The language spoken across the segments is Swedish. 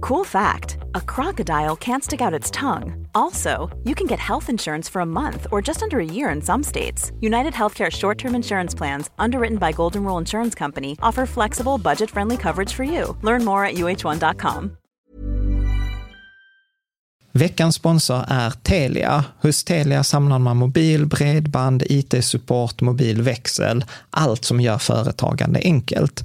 Cool fact a crocodile can't stick out its tongue. Also, you can get health insurance for a month or just under a year in some states. United Healthcare short term insurance plans, underwritten by Golden Rule Insurance Company, offer flexible, budget friendly coverage for you. Learn more at uh1.com. Veckans sponsor är Telia. Hos Telia samlar man mobil, bredband, IT-support, mobilväxel, allt som gör företagande enkelt.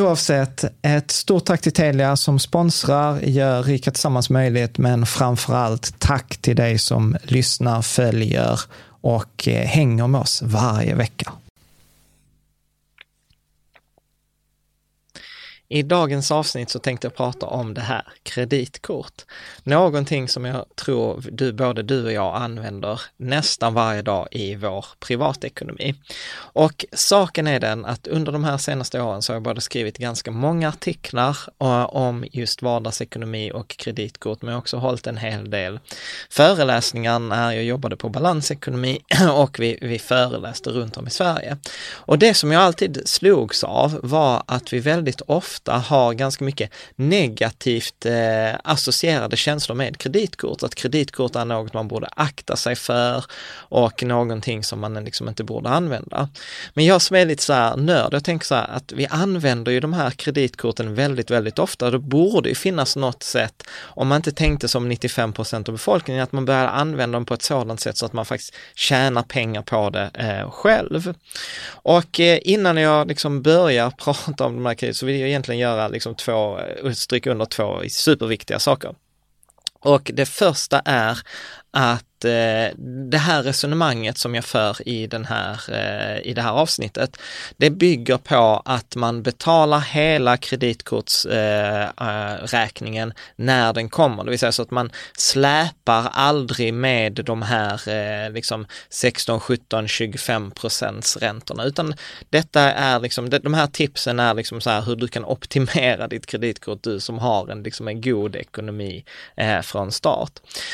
Oavsett, ett stort tack till Telia som sponsrar, gör Rika Tillsammans möjligt, men framför allt tack till dig som lyssnar, följer och eh, hänger med oss varje vecka. I dagens avsnitt så tänkte jag prata om det här, kreditkort. Någonting som jag tror du, både du och jag använder nästan varje dag i vår privatekonomi. Och saken är den att under de här senaste åren så har jag både skrivit ganska många artiklar eh, om just vardagsekonomi och kreditkort, men jag har också hållit en hel del föreläsningar när jag jobbade på balansekonomi och vi, vi föreläste runt om i Sverige. Och det som jag alltid slogs av var att vi väldigt ofta ofta har ganska mycket negativt eh, associerade känslor med kreditkort. Att kreditkort är något man borde akta sig för och någonting som man liksom inte borde använda. Men jag som är lite så här nörd, jag tänker så här att vi använder ju de här kreditkorten väldigt, väldigt ofta. Det borde ju finnas något sätt, om man inte tänkte som 95 procent av befolkningen, att man börjar använda dem på ett sådant sätt så att man faktiskt tjänar pengar på det eh, själv. Och eh, innan jag liksom börjar prata om de här krediterna så vill jag egentligen göra liksom två, eh, stryka under två superviktiga saker. Och det första är att eh, det här resonemanget som jag för i, den här, eh, i det här avsnittet, det bygger på att man betalar hela kreditkortsräkningen eh, eh när den kommer, det vill säga så att man släpar aldrig med de här eh, liksom 16, 17, 25 procents räntorna, utan detta är liksom, de här tipsen är liksom så här hur du kan optimera ditt kreditkort, du som har en, liksom en god ekonomi eh, från start.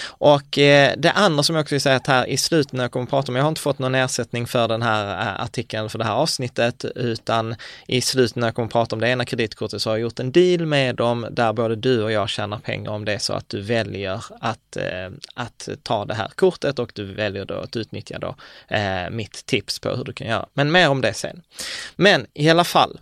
Och det andra som jag också vill säga att här i slutet när jag kommer att prata om, jag har inte fått någon ersättning för den här eh, artikeln, för det här avsnittet, utan i slutet när jag kommer att prata om det ena kreditkortet så har jag gjort en deal med dem där både du och jag tjänar pengar om det är så att du väljer att, eh, att ta det här kortet och du väljer då att utnyttja då eh, mitt tips på hur du kan göra. Men mer om det sen. Men i alla fall,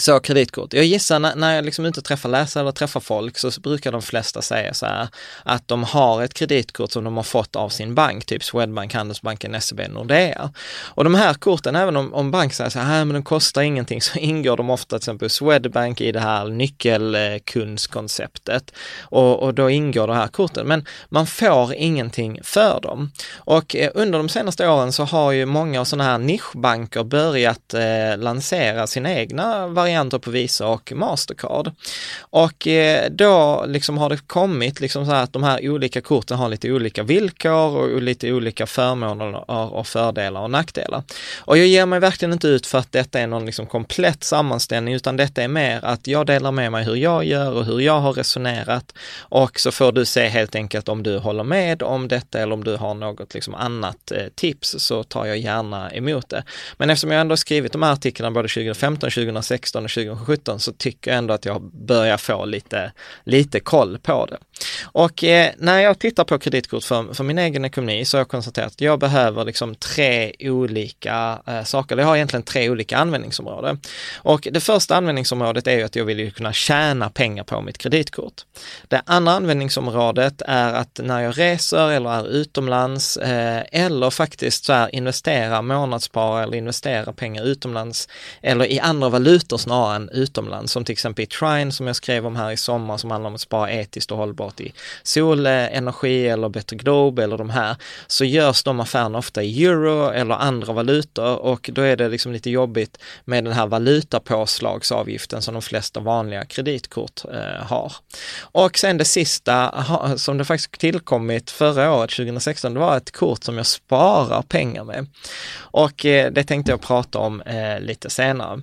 så kreditkort. Jag gissar när, när jag liksom inte träffar läsare eller träffar folk så brukar de flesta säga så här att de har ett kreditkort som de har fått av sin bank, typ Swedbank, Handelsbanken, SEB, Nordea. Och de här korten, även om, om bank säger så här, äh, men de kostar ingenting, så ingår de ofta till exempel Swedbank i det här nyckelkundskonceptet och, och då ingår det här korten. Men man får ingenting för dem. Och eh, under de senaste åren så har ju många av sådana här nischbanker börjat eh, lansera sina egna varianter på Visa och Mastercard. Och eh, då liksom har det kommit liksom så här att de här olika korten har lite olika villkor och lite olika förmåner och fördelar och nackdelar. Och jag ger mig verkligen inte ut för att detta är någon liksom komplett sammanställning utan detta är mer att jag delar med mig hur jag gör och hur jag har resonerat och så får du se helt enkelt om du håller med om detta eller om du har något liksom annat eh, tips så tar jag gärna emot det. Men eftersom jag ändå skrivit de här artiklarna både 2015, 2016 och 2017 så tycker jag ändå att jag börjar få lite, lite koll på det. Och eh, när jag tittar på kreditkort för, för min egen ekonomi så har jag konstaterat att jag behöver liksom tre olika eh, saker. Jag har egentligen tre olika användningsområden. Och det första användningsområdet är ju att jag vill kunna tjäna pengar på mitt kreditkort. Det andra användningsområdet är att när jag reser eller är utomlands eh, eller faktiskt så här investera, månadsspara eller investera pengar utomlands eller i andra valutor snarare än utomlands, som till exempel i Trine som jag skrev om här i sommar som handlar om att spara etiskt och hållbart i solenergi eller Better Globe eller de här, så görs de affärerna ofta i euro eller andra valutor och då är det liksom lite jobbigt med den här valutapåslagsavgiften som de flesta vanliga kreditkort eh, har. Och sen det sista som det faktiskt tillkommit förra året, 2016, det var ett kort som jag sparar pengar med. Och eh, det tänkte jag prata om eh, lite senare.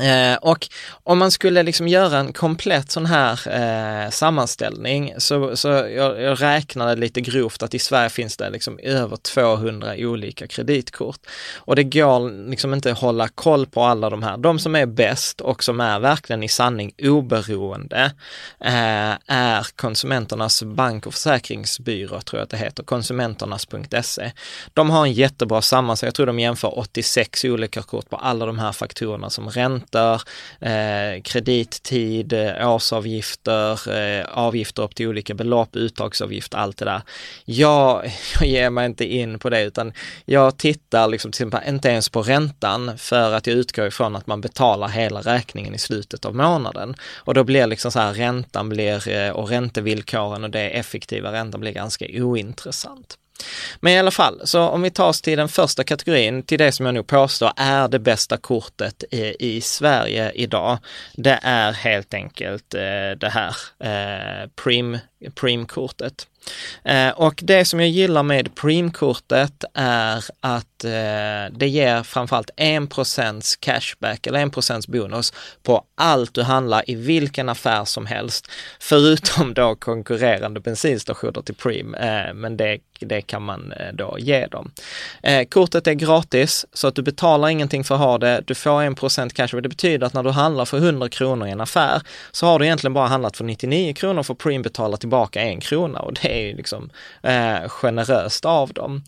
Eh, och om man skulle liksom göra en komplett sån här eh, sammanställning så, så jag, jag räknade lite grovt att i Sverige finns det liksom över 200 olika kreditkort. Och det går liksom inte att hålla koll på alla de här. De som är bäst och som är verkligen i sanning oberoende eh, är Konsumenternas bank och försäkringsbyrå, tror jag att det heter, konsumenternas.se. De har en jättebra sammanställning, jag tror de jämför 86 olika kort på alla de här faktorerna som ränta räntor, eh, kredittid, eh, årsavgifter, eh, avgifter upp till olika belopp, uttagsavgift, allt det där. Jag, jag ger mig inte in på det utan jag tittar liksom till exempel inte ens på räntan för att jag utgår ifrån att man betalar hela räkningen i slutet av månaden. Och då blir liksom så här räntan blir eh, och räntevillkoren och det effektiva räntan blir ganska ointressant. Men i alla fall, så om vi tar oss till den första kategorin, till det som jag nog påstår är det bästa kortet i, i Sverige idag. Det är helt enkelt eh, det här eh, Prim, Preem-kortet. Eh, och det som jag gillar med Preem-kortet är att eh, det ger framförallt 1% cashback eller 1% bonus på allt du handlar i vilken affär som helst. Förutom då konkurrerande bensinstationer till Preem, eh, men det, det kan man eh, då ge dem. Eh, kortet är gratis så att du betalar ingenting för att ha det. Du får 1% cashback. Det betyder att när du handlar för 100 kronor i en affär så har du egentligen bara handlat för 99 kronor för Preem betalar tillbaka en krona och det är ju liksom eh, generöst av dem.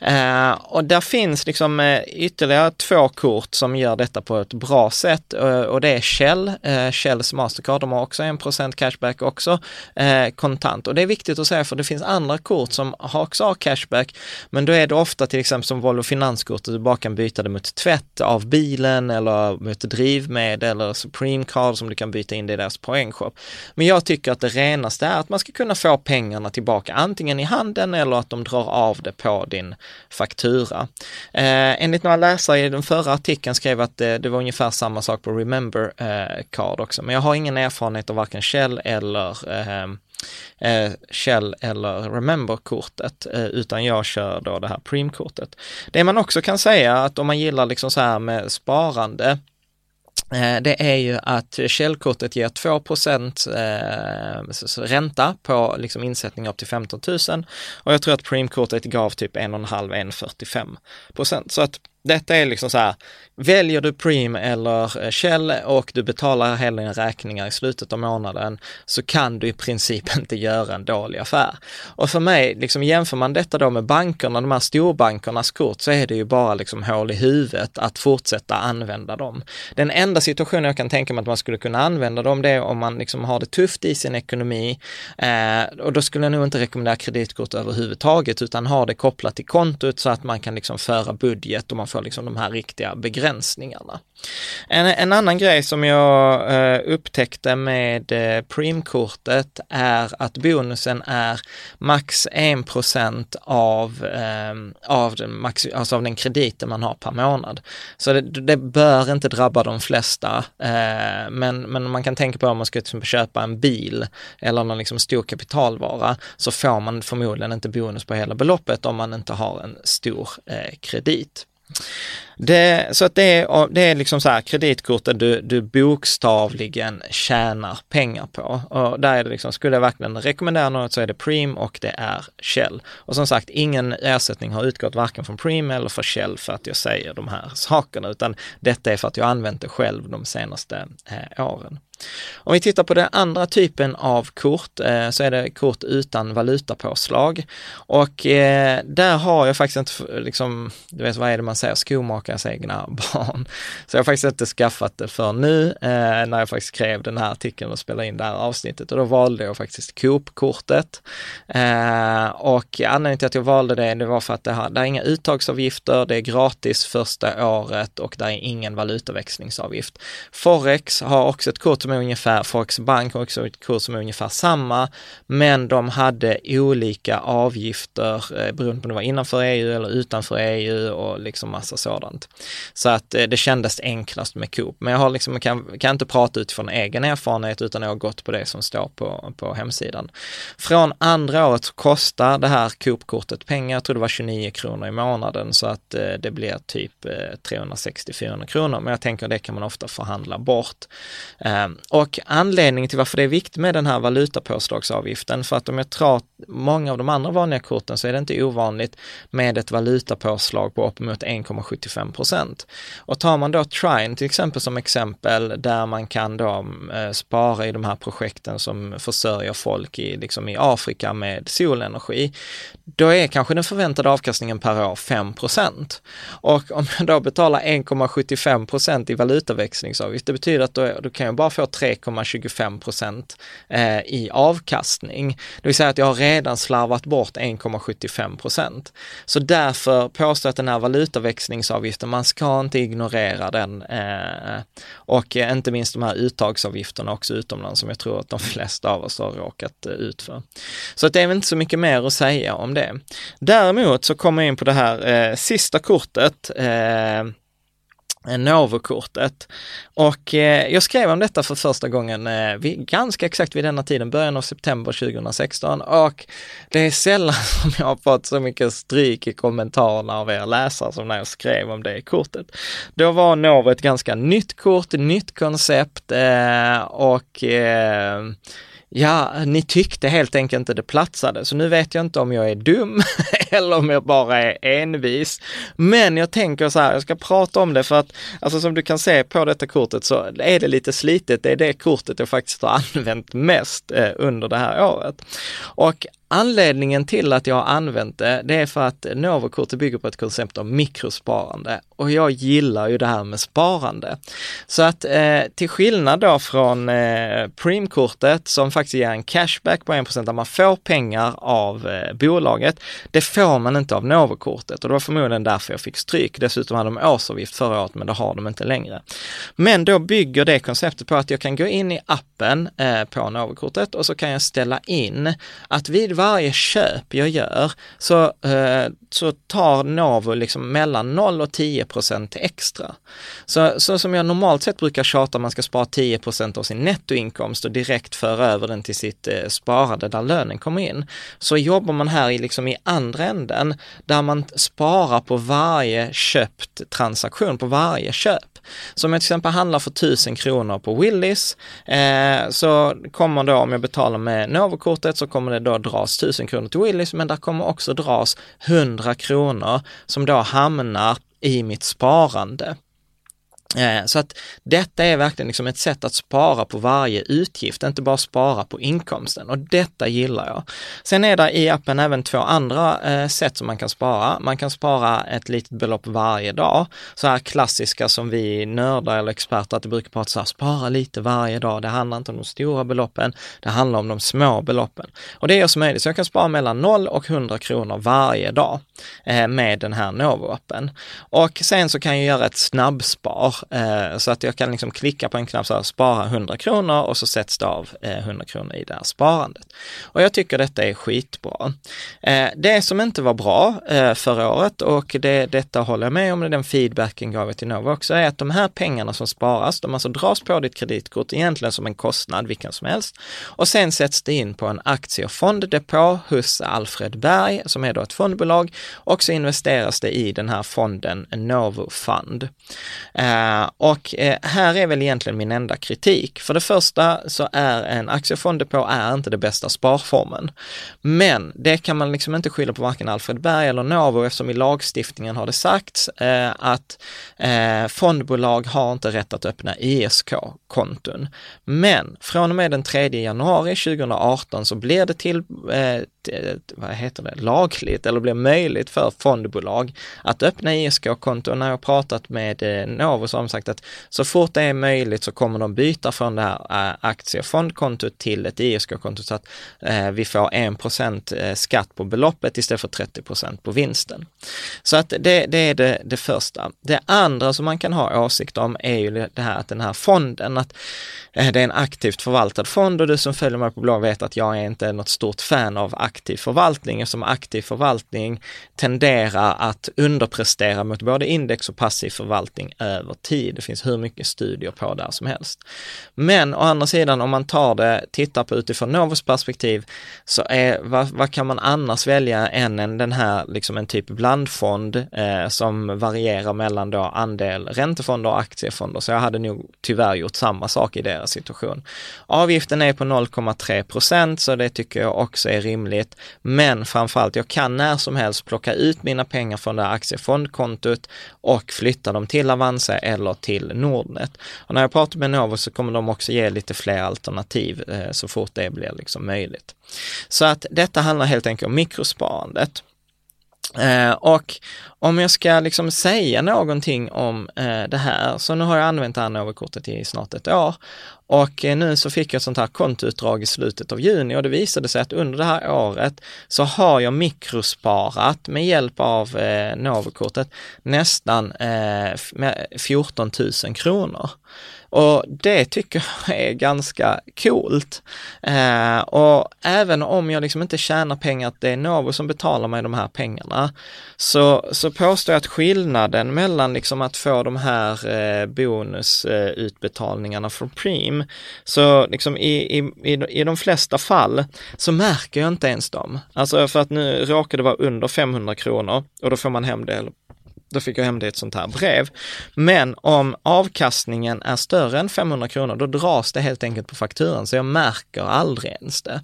Eh, och där finns liksom eh, ytterligare två kort som gör detta på ett bra sätt eh, och det är Shell, eh, Shells Mastercard, de har också en procent cashback också eh, kontant och det är viktigt att säga för det finns andra kort som har också har cashback men då är det ofta till exempel som Volvo Finanskort, du bara kan byta det mot tvätt av bilen eller mot drivmedel eller Supreme Card som du kan byta in det i deras poängshop. Men jag tycker att det renaste är att man ska kunna få pengarna tillbaka antingen i handen eller att de drar av det på din faktura. Eh, enligt några läsare i den förra artikeln skrev att det, det var ungefär samma sak på Remember eh, Card också, men jag har ingen erfarenhet av varken Shell eller eh, eh, Shell eller Remember-kortet, eh, utan jag kör då det här Preem-kortet. Det man också kan säga att om man gillar liksom så här med sparande, Eh, det är ju att källkortet ger 2 eh, ränta på liksom insättning upp till 15 000 och jag tror att Preemkortet gav typ 1,5-1,45 procent. Så att detta är liksom så här, väljer du Preem eller eh, Shell och du betalar hela dina räkningar i slutet av månaden så kan du i princip inte göra en dålig affär. Och för mig, liksom jämför man detta då med bankerna, de här storbankernas kort, så är det ju bara liksom hål i huvudet att fortsätta använda dem. Den enda situationen jag kan tänka mig att man skulle kunna använda dem, det är om man liksom har det tufft i sin ekonomi eh, och då skulle jag nog inte rekommendera kreditkort överhuvudtaget utan ha det kopplat till kontot så att man kan liksom föra budget och man får få liksom de här riktiga begränsningarna. En, en annan grej som jag eh, upptäckte med eh, Preem-kortet är att bonusen är max 1 av, eh, av, den max, alltså av den krediten man har per månad. Så det, det bör inte drabba de flesta, eh, men, men man kan tänka på om man ska liksom köpa en bil eller någon liksom stor kapitalvara så får man förmodligen inte bonus på hela beloppet om man inte har en stor eh, kredit. D'accord. Det, så att det är, det är liksom så här kreditkorten du, du bokstavligen tjänar pengar på. Och där är det liksom, skulle jag verkligen rekommendera något så är det Preem och det är Shell. Och som sagt, ingen ersättning har utgått varken från Preem eller för Shell för att jag säger de här sakerna, utan detta är för att jag använt det själv de senaste eh, åren. Om vi tittar på den andra typen av kort eh, så är det kort utan valutapåslag och eh, där har jag faktiskt inte, liksom, du vet vad är det man säger, skomakarens egna barn. Så jag har faktiskt inte skaffat det för nu eh, när jag faktiskt skrev den här artikeln och spelade in det här avsnittet och då valde jag faktiskt Coop-kortet. Eh, och anledningen till att jag valde det, det var för att det, har, det är inga uttagsavgifter, det är gratis första året och det är ingen valutaväxlingsavgift. Forex har också ett kort som är ungefär, Forex Bank har också ett kort som är ungefär samma, men de hade olika avgifter eh, beroende på om det var innanför EU eller utanför EU och liksom massa sådant. Så att eh, det kändes enklast med Coop. Men jag har liksom, kan, kan inte prata utifrån egen erfarenhet utan jag har gått på det som står på, på hemsidan. Från andra året så kostar det här Coop-kortet pengar, jag tror det var 29 kronor i månaden så att eh, det blir typ eh, 360-400 kronor. Men jag tänker det kan man ofta förhandla bort. Eh, och anledningen till varför det är viktigt med den här valutapåslagsavgiften, för att om jag tar många av de andra vanliga korten så är det inte ovanligt med ett valutapåslag på uppemot 1,75 procent. Och tar man då Trine till exempel som exempel där man kan då eh, spara i de här projekten som försörjer folk i, liksom i Afrika med solenergi, då är kanske den förväntade avkastningen per år 5 procent. Och om jag då betalar 1,75 procent i valutaväxlingsavgift, det betyder att då, då kan jag bara få 3,25 procent eh, i avkastning. Det vill säga att jag har redan slarvat bort 1,75 procent. Så därför påstår jag att den här valutaväxlingsavgiften, man ska inte ignorera den. Eh, och inte minst de här uttagsavgifterna också utomlands som jag tror att de flesta av oss har råkat eh, ut för. Så att det är väl inte så mycket mer att säga om det. Däremot så kommer jag in på det här eh, sista kortet eh, Eh, Novokortet. Och eh, jag skrev om detta för första gången eh, vid, ganska exakt vid denna tiden, början av september 2016 och det är sällan som jag har fått så mycket stryk i kommentarerna av er läsare som när jag skrev om det kortet. Då var Novo ett ganska nytt kort, nytt koncept eh, och eh, Ja, ni tyckte helt enkelt inte det platsade, så nu vet jag inte om jag är dum eller om jag bara är envis. Men jag tänker så här, jag ska prata om det för att, alltså som du kan se på detta kortet så är det lite slitet. Det är det kortet jag faktiskt har använt mest eh, under det här året. Och Anledningen till att jag har använt det, det är för att Novokortet bygger på ett koncept om mikrosparande och jag gillar ju det här med sparande. Så att eh, till skillnad då från eh, Preem-kortet som faktiskt ger en cashback på 1% där man får pengar av eh, bolaget, det får man inte av Novokortet och det var förmodligen därför jag fick stryk. Dessutom hade de årsavgift förra året men det har de inte längre. Men då bygger det konceptet på att jag kan gå in i appen eh, på Novokortet och så kan jag ställa in att vid varje köp jag gör så, eh, så tar Novo liksom mellan 0 och 10 procent extra. Så, så som jag normalt sett brukar tjata, man ska spara 10 procent av sin nettoinkomst och direkt föra över den till sitt eh, sparande där lönen kommer in. Så jobbar man här i, liksom i andra änden där man sparar på varje köpt transaktion, på varje köp. Så om jag till exempel handlar för 1000 kronor på Willys eh, så kommer då, om jag betalar med Novokortet så kommer det då dras 1000 kronor till Willys, men där kommer också dras 100 kronor som då hamnar i mitt sparande. Eh, så att detta är verkligen liksom ett sätt att spara på varje utgift, inte bara spara på inkomsten och detta gillar jag. Sen är det i appen även två andra eh, sätt som man kan spara. Man kan spara ett litet belopp varje dag, så här klassiska som vi nördar eller experter att det brukar prata så här, spara lite varje dag. Det handlar inte om de stora beloppen, det handlar om de små beloppen. Och det är som möjligt, så jag kan spara mellan 0 och 100 kronor varje dag eh, med den här Novo-appen. Och sen så kan jag göra ett snabbspar Eh, så att jag kan liksom klicka på en knapp så här, spara 100 kronor och så sätts det av eh, 100 kronor i det här sparandet. Och jag tycker detta är skitbra. Eh, det som inte var bra eh, förra året och det, detta håller jag med om, den feedbacken gav jag till Novo också, är att de här pengarna som sparas, de alltså dras på ditt kreditkort egentligen som en kostnad, vilken som helst, och sen sätts det in på en aktie och fonddepå hos Alfred Berg, som är då ett fondbolag, och så investeras det i den här fonden Novo Fund. Eh, Eh, och eh, här är väl egentligen min enda kritik. För det första så är en aktiefonddepå är inte det bästa sparformen. Men det kan man liksom inte skylla på varken Alfred Berg eller Novo eftersom i lagstiftningen har det sagts eh, att fondbolag har inte rätt att öppna ISK-konton. Men från och med den 3 januari 2018 så blir det till, vad heter det, lagligt eller blir möjligt för fondbolag att öppna ISK-konton. När jag pratat med Novo som har de sagt att så fort det är möjligt så kommer de byta från det här eh, aktie och fondkontot till ett ISK-konto så att eh, vi får 1 eh, skatt på beloppet istället för 30% på vinsten. Så att det, det är det, det första. Det andra som man kan ha åsikt om är ju det här att den här fonden, att det är en aktivt förvaltad fond och du som följer mig på blogg vet att jag är inte något stort fan av aktiv förvaltning eftersom aktiv förvaltning tenderar att underprestera mot både index och passiv förvaltning över tid. Det finns hur mycket studier på där som helst. Men å andra sidan om man tar det, tittar på utifrån Novos perspektiv, så är, vad, vad kan man annars välja än en, den här, liksom en typ blandfond eh, som varierar mellan då andel räntefonder och aktiefonder. Så jag hade nog tyvärr gjort samma sak i deras situation. Avgiften är på 0,3 procent, så det tycker jag också är rimligt. Men framförallt, jag kan när som helst plocka ut mina pengar från det här aktiefondkontot och flytta dem till Avanza eller till Nordnet. Och när jag pratar med Novo så kommer de också ge lite fler alternativ eh, så fort det blir liksom möjligt. Så att detta handlar helt enkelt om mikrosparandet. Eh, och om jag ska liksom säga någonting om eh, det här, så nu har jag använt det här Novo-kortet i snart ett år och eh, nu så fick jag ett sånt här kontoutdrag i slutet av juni och det visade sig att under det här året så har jag mikrosparat med hjälp av eh, Novo-kortet nästan eh, 14 000 kronor. Och det tycker jag är ganska coolt. Eh, och även om jag liksom inte tjänar pengar, att det är Novo som betalar mig de här pengarna, så, så påstår jag att skillnaden mellan liksom att få de här eh, bonusutbetalningarna från Preem, så liksom i, i, i, i de flesta fall så märker jag inte ens dem. Alltså för att nu råkar det vara under 500 kronor och då får man hem det då fick jag hem det i ett sånt här brev. Men om avkastningen är större än 500 kronor, då dras det helt enkelt på fakturan, så jag märker aldrig ens det.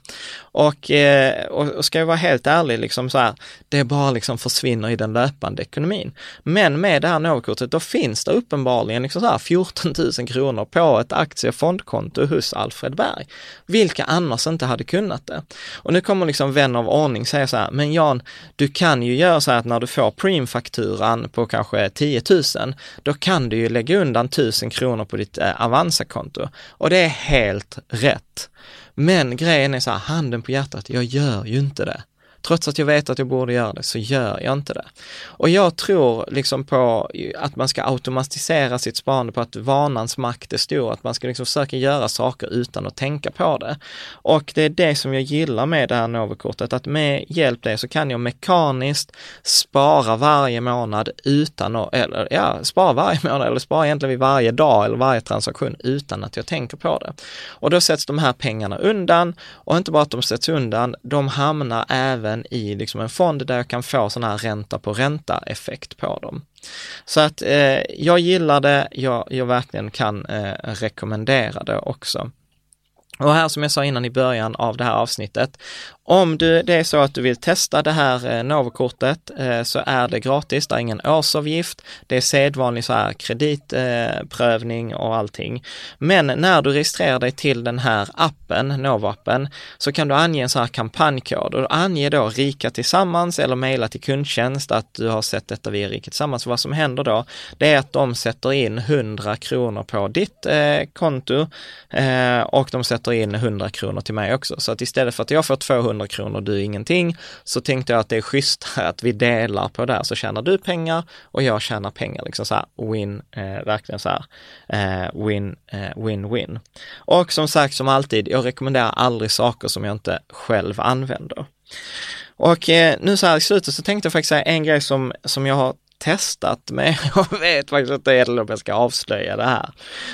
Eh, och, och ska jag vara helt ärlig, liksom så här, det bara liksom försvinner i den löpande ekonomin. Men med det här Novakortet, då finns det uppenbarligen liksom så här 14 000 kronor på ett aktie och fondkonto hos Alfred Berg, vilka annars inte hade kunnat det. Och nu kommer liksom vän av ordning säga så här, men Jan, du kan ju göra så här att när du får Preem-fakturan på kanske 10 000, då kan du ju lägga undan 1000 kronor på ditt eh, Avanza-konto. Och det är helt rätt. Men grejen är så här, handen på hjärtat, jag gör ju inte det. Trots att jag vet att jag borde göra det så gör jag inte det. Och jag tror liksom på att man ska automatisera sitt sparande på att vanans makt är stor, att man ska liksom försöka göra saker utan att tänka på det. Och det är det som jag gillar med det här Novokortet, att med hjälp det så kan jag mekaniskt spara varje månad utan att, eller ja, spara varje månad eller spara egentligen vid varje dag eller varje transaktion utan att jag tänker på det. Och då sätts de här pengarna undan och inte bara att de sätts undan, de hamnar även även i liksom en fond där jag kan få sån här ränta på ränta effekt på dem. Så att eh, jag gillar det, jag, jag verkligen kan eh, rekommendera det också. Och här som jag sa innan i början av det här avsnittet, om du, det är så att du vill testa det här eh, eh, så är det gratis, det är ingen årsavgift, det är sedvanlig så här kreditprövning eh, och allting. Men när du registrerar dig till den här appen, Novo-appen, så kan du ange en så här kampanjkod och ange då Rika Tillsammans eller mejla till kundtjänst att du har sett detta via Rika Tillsammans. Vad som händer då, det är att de sätter in 100 kronor på ditt eh, konto eh, och de sätter in 100 kronor till mig också. Så att istället för att jag får 200 kronor och du ingenting, så tänkte jag att det är schysstare att vi delar på det här, så tjänar du pengar och jag tjänar pengar, liksom så här win, eh, verkligen så här eh, win, eh, win, win. Och som sagt, som alltid, jag rekommenderar aldrig saker som jag inte själv använder. Och eh, nu så här i slutet så tänkte jag faktiskt säga en grej som, som jag har testat men jag vet faktiskt inte heller om jag ska avslöja det här.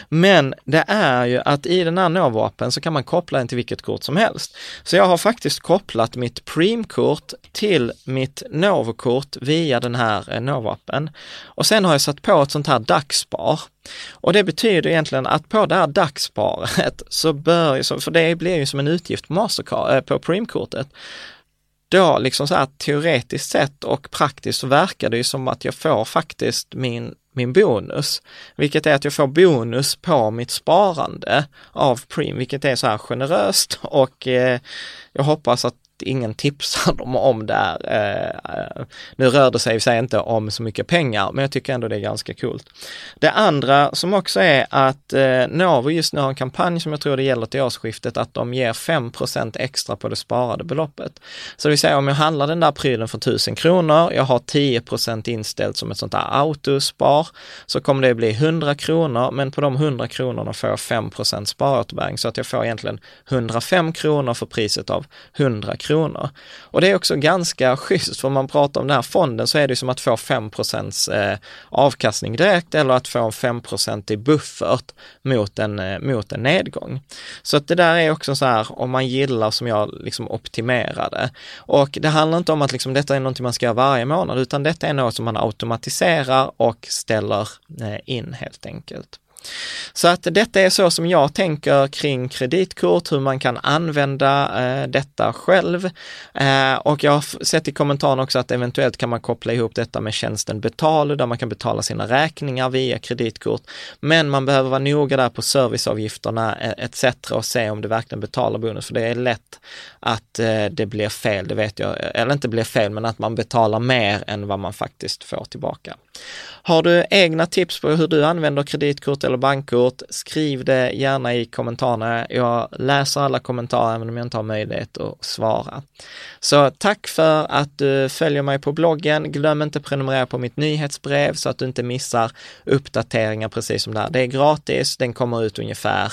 Men det är ju att i den här Novo-appen så kan man koppla den till vilket kort som helst. Så jag har faktiskt kopplat mitt Preem-kort till mitt Novo-kort via den här eh, Novo-appen. Och sen har jag satt på ett sånt här dagspar. Och det betyder egentligen att på det här dagsparet så bör, för det blir ju som en utgift på Mastercard, eh, på Preem-kortet, då liksom så här teoretiskt sett och praktiskt så verkar det ju som att jag får faktiskt min, min bonus, vilket är att jag får bonus på mitt sparande av Preem, vilket är så här generöst och eh, jag hoppas att ingen tipsar dem om det här. Eh, eh, nu rör det sig i sig inte om så mycket pengar, men jag tycker ändå det är ganska coolt. Det andra som också är att eh, Novo just nu har en kampanj som jag tror det gäller till årsskiftet, att de ger 5% extra på det sparade beloppet. Så det vill säga om jag handlar den där prylen för 1000 kronor, jag har 10% inställt som ett sånt där autospar, så kommer det bli 100 kronor, men på de 100 kronorna får jag 5% sparåterbäring, så att jag får egentligen 105 kronor för priset av 100 kronor kronor. Och det är också ganska schysst, för om man pratar om den här fonden så är det som att få 5 eh, avkastning direkt eller att få en 5 i buffert mot en, eh, mot en nedgång. Så att det där är också så här, om man gillar som jag liksom optimerade. Och det handlar inte om att liksom detta är någonting man ska göra varje månad, utan detta är något som man automatiserar och ställer eh, in helt enkelt. Så att detta är så som jag tänker kring kreditkort, hur man kan använda eh, detta själv. Eh, och jag har sett i kommentaren också att eventuellt kan man koppla ihop detta med tjänsten betal, där man kan betala sina räkningar via kreditkort. Men man behöver vara noga där på serviceavgifterna eh, etc. och se om det verkligen betalar bonus, för det är lätt att eh, det blir fel, det vet jag, eller inte blir fel, men att man betalar mer än vad man faktiskt får tillbaka. Har du egna tips på hur du använder kreditkort eller bankkort, skriv det gärna i kommentarerna. Jag läser alla kommentarer även om jag inte har möjlighet att svara. Så tack för att du följer mig på bloggen. Glöm inte prenumerera på mitt nyhetsbrev så att du inte missar uppdateringar precis som det här. Det är gratis, den kommer ut ungefär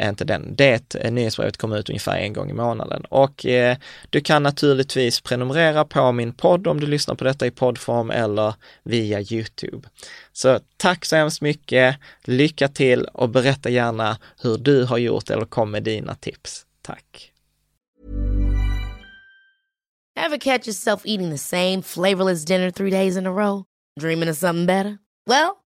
inte den, det nyhetsbrevet kommer ut ungefär en gång i månaden. Och eh, du kan naturligtvis prenumerera på min podd om du lyssnar på detta i poddform eller via Youtube. Så tack så hemskt mycket, lycka till och berätta gärna hur du har gjort eller kom med dina tips. Tack! Have catch yourself eating the same flavorless dinner three days in a row? Dreaming of something better? Well,